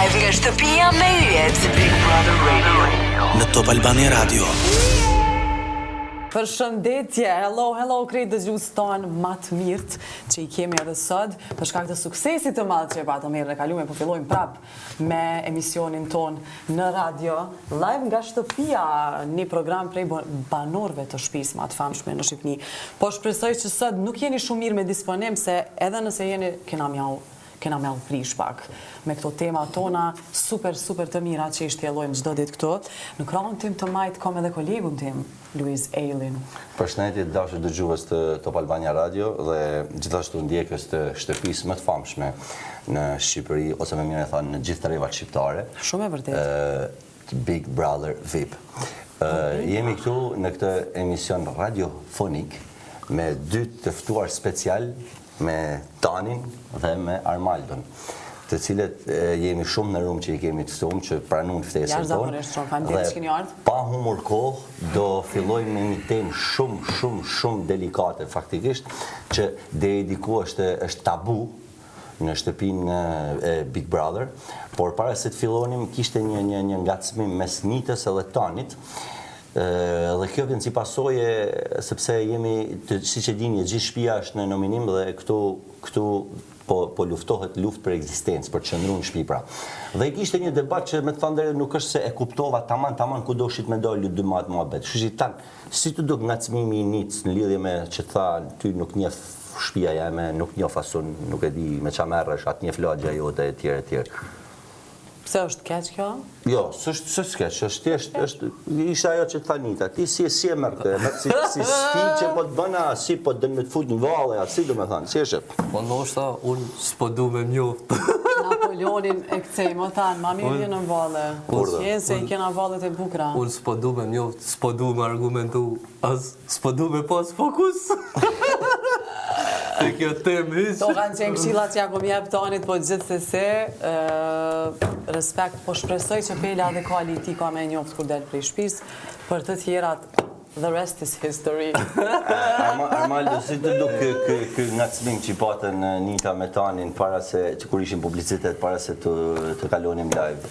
Live nga shtëpia me yjet. Big Brother Radio. Në Top Albania Radio. Përshëndetje, hello, hello, krejt dëgjuesit tonë ma të mirë që i kemi edhe sot, për shkak të suksesit të madhë që e patëm herën e kalume, po fillojmë prapë me emisionin tonë në radio, live nga shtëpia një program prej banorve të shpisë ma të famshme në Shqipni. Po shpresoj që sot nuk jeni shumë mirë me disponim, se edhe nëse jeni, kena mjau Kena me u prish pak me këto tema tona super super të mira që i shtjellojmë çdo ditë këtu. Në krahun tim të majtë kam edhe kolegun tim, Luiz Ejlin. Përshëndetje të dashur dëgjues të Top Albania Radio dhe gjithashtu ndjekës të shtëpisë më të famshme në Shqipëri ose më mirë e thënë në gjithë trevat shqiptare. Shumë e vërtetë. të Big Brother Vip. Jemi këtu në këtë emision radiofonik me dy të ftuar special me Tanin dhe me Armaldon të cilët jemi shumë t'nderum që i kemi të ftum, që pranun ftesën tonë, dhe pa humbur kohë do fillojmë me një temë shumë, shumë, shumë delikate faktikisht, që deri diku është tabu, në shtëpinë e Big Brother, por para se të fillonim kishte një një një ngacmim mes Nitës edhe Tanit. Dhe kjo vjen si pasojë sepse jemi siç e dini, gjithë shtëpia është në nominim dhe këtu këtu po po luftohet luftë për ekzistencë, për të qëndruar në shtëpi pra. Dhe kishte një debat që me të thënë të drejtën nuk është se e kuptova tamam tamam ku doshit me dalë me atë muhabet. Kështu që Tan si të duk ngacmimi i Nitës në lidhje me që tha ty nuk të njeh Shpija jeme nuk të njoh as un nuk e di me ça merresh a të njeh lagja jote etj etj. Pse është keq kjo? Jo, s'është s'është keq, është thjesht është ishte ajo që tha Nita, ti si si e merr këtë, si si stil që po të bën as si po tenton me të fut në valle as si domethënë, si është? Po ndoshta un s'po du me njoft. Napoleonin e kthej, më than, ma mirë vjen në valle. Po s'jen se i kena vallet e bukura. Un s'po du me njoft, s'po du me argumentu as S'po du me pas fokus. Te kjo tem hiç. To kanë qenë këshillat që ja kom jep Tanit, po gjithsesi, ë respekt, po shpresoj që pela dhe kali t'ka me njoft kur del prej shtëpis, për të tjerat the rest is history. Armaldo, si të duk ky ky ky ngacmim që patën Nita me Tanin para se kur ishin publicitet para se të të kalonim live?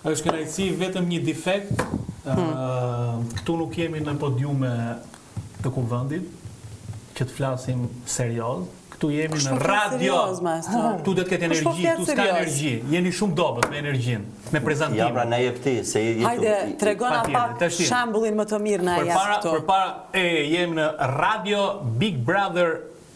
Është kënaqësi vetëm një difekt, këtu nuk jemi në podiume të Kuvendit që të flasim serioz, këtu jemi në radio. Këtu duhet të ketë energji, këtu s'ka energji. Jeni shumë dobët me energjinë, me prezantimin. Ja pra na jep ti se je këtu. Hajde, tregona pak shembullin më të mirë na jep këtu. Përpara, përpara, e jemi në radio Big Brother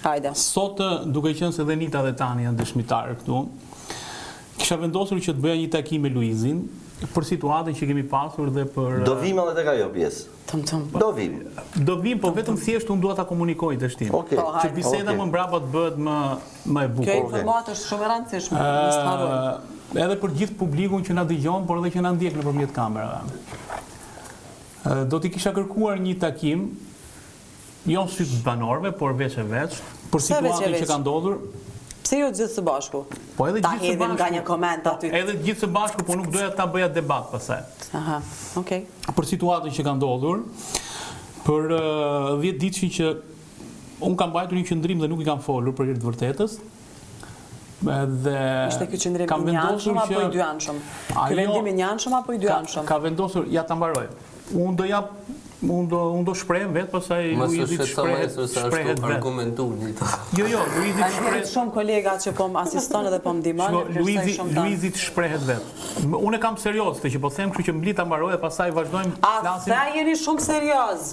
Hajde. Sot, duke qenë se dhe Nita dhe Tani janë dëshmitarë këtu, kisha vendosur që të bëja një takim me Luizin për situatën që kemi pasur dhe për Do vim edhe tek ajo pjesë. Tum tum. Do vim. Do vim, po vetëm thjesht unë dua ta komunikoj çështjen. Okay. Po, që biseda okay. më mbrapa të bëhet më më e bukur. Kjo informatë është shumë e rëndësishme, mos ta harrojmë. Edhe për gjithë publikun që na dëgjon, por edhe që na ndjek nëpërmjet kamerave. Do t'i kisha kërkuar një takim Jo në sytë e banorëve, por veç e veç, për situatën që ka ndodhur. Pse jo gjithë së bashku? Po edhe gjithë së bashku. Ta hedhim nga një koment aty. Edhe gjithë së bashku, po nuk doja ta bëja debat pastaj. Aha, okej. Për situatën që ka ndodhur, për 10 ditëshin që unë kam mbajtur një qëndrim dhe nuk i kam folur për hir të vërtetës, Dhe Ishte ky qëndrim i njëanshëm apo i dyanshëm? Ky vendim i njëanshëm apo i dyanshëm? Ka vendosur, ja ta mbaroj. Unë do jap unë do unë do shprehem vetë pastaj Luizi të shpreh se sa është argumentuar në këtë. Jo, jo, Luizi shpreh shumë kolega që po më asiston dhe po më ndihmon. Luizi Luizi të shprehet vetë. Unë e kam serioze këtë që po them, kështu që më lër ta mbaroj e pastaj vazhdojmë flasim. A sa jeni shumë serioz?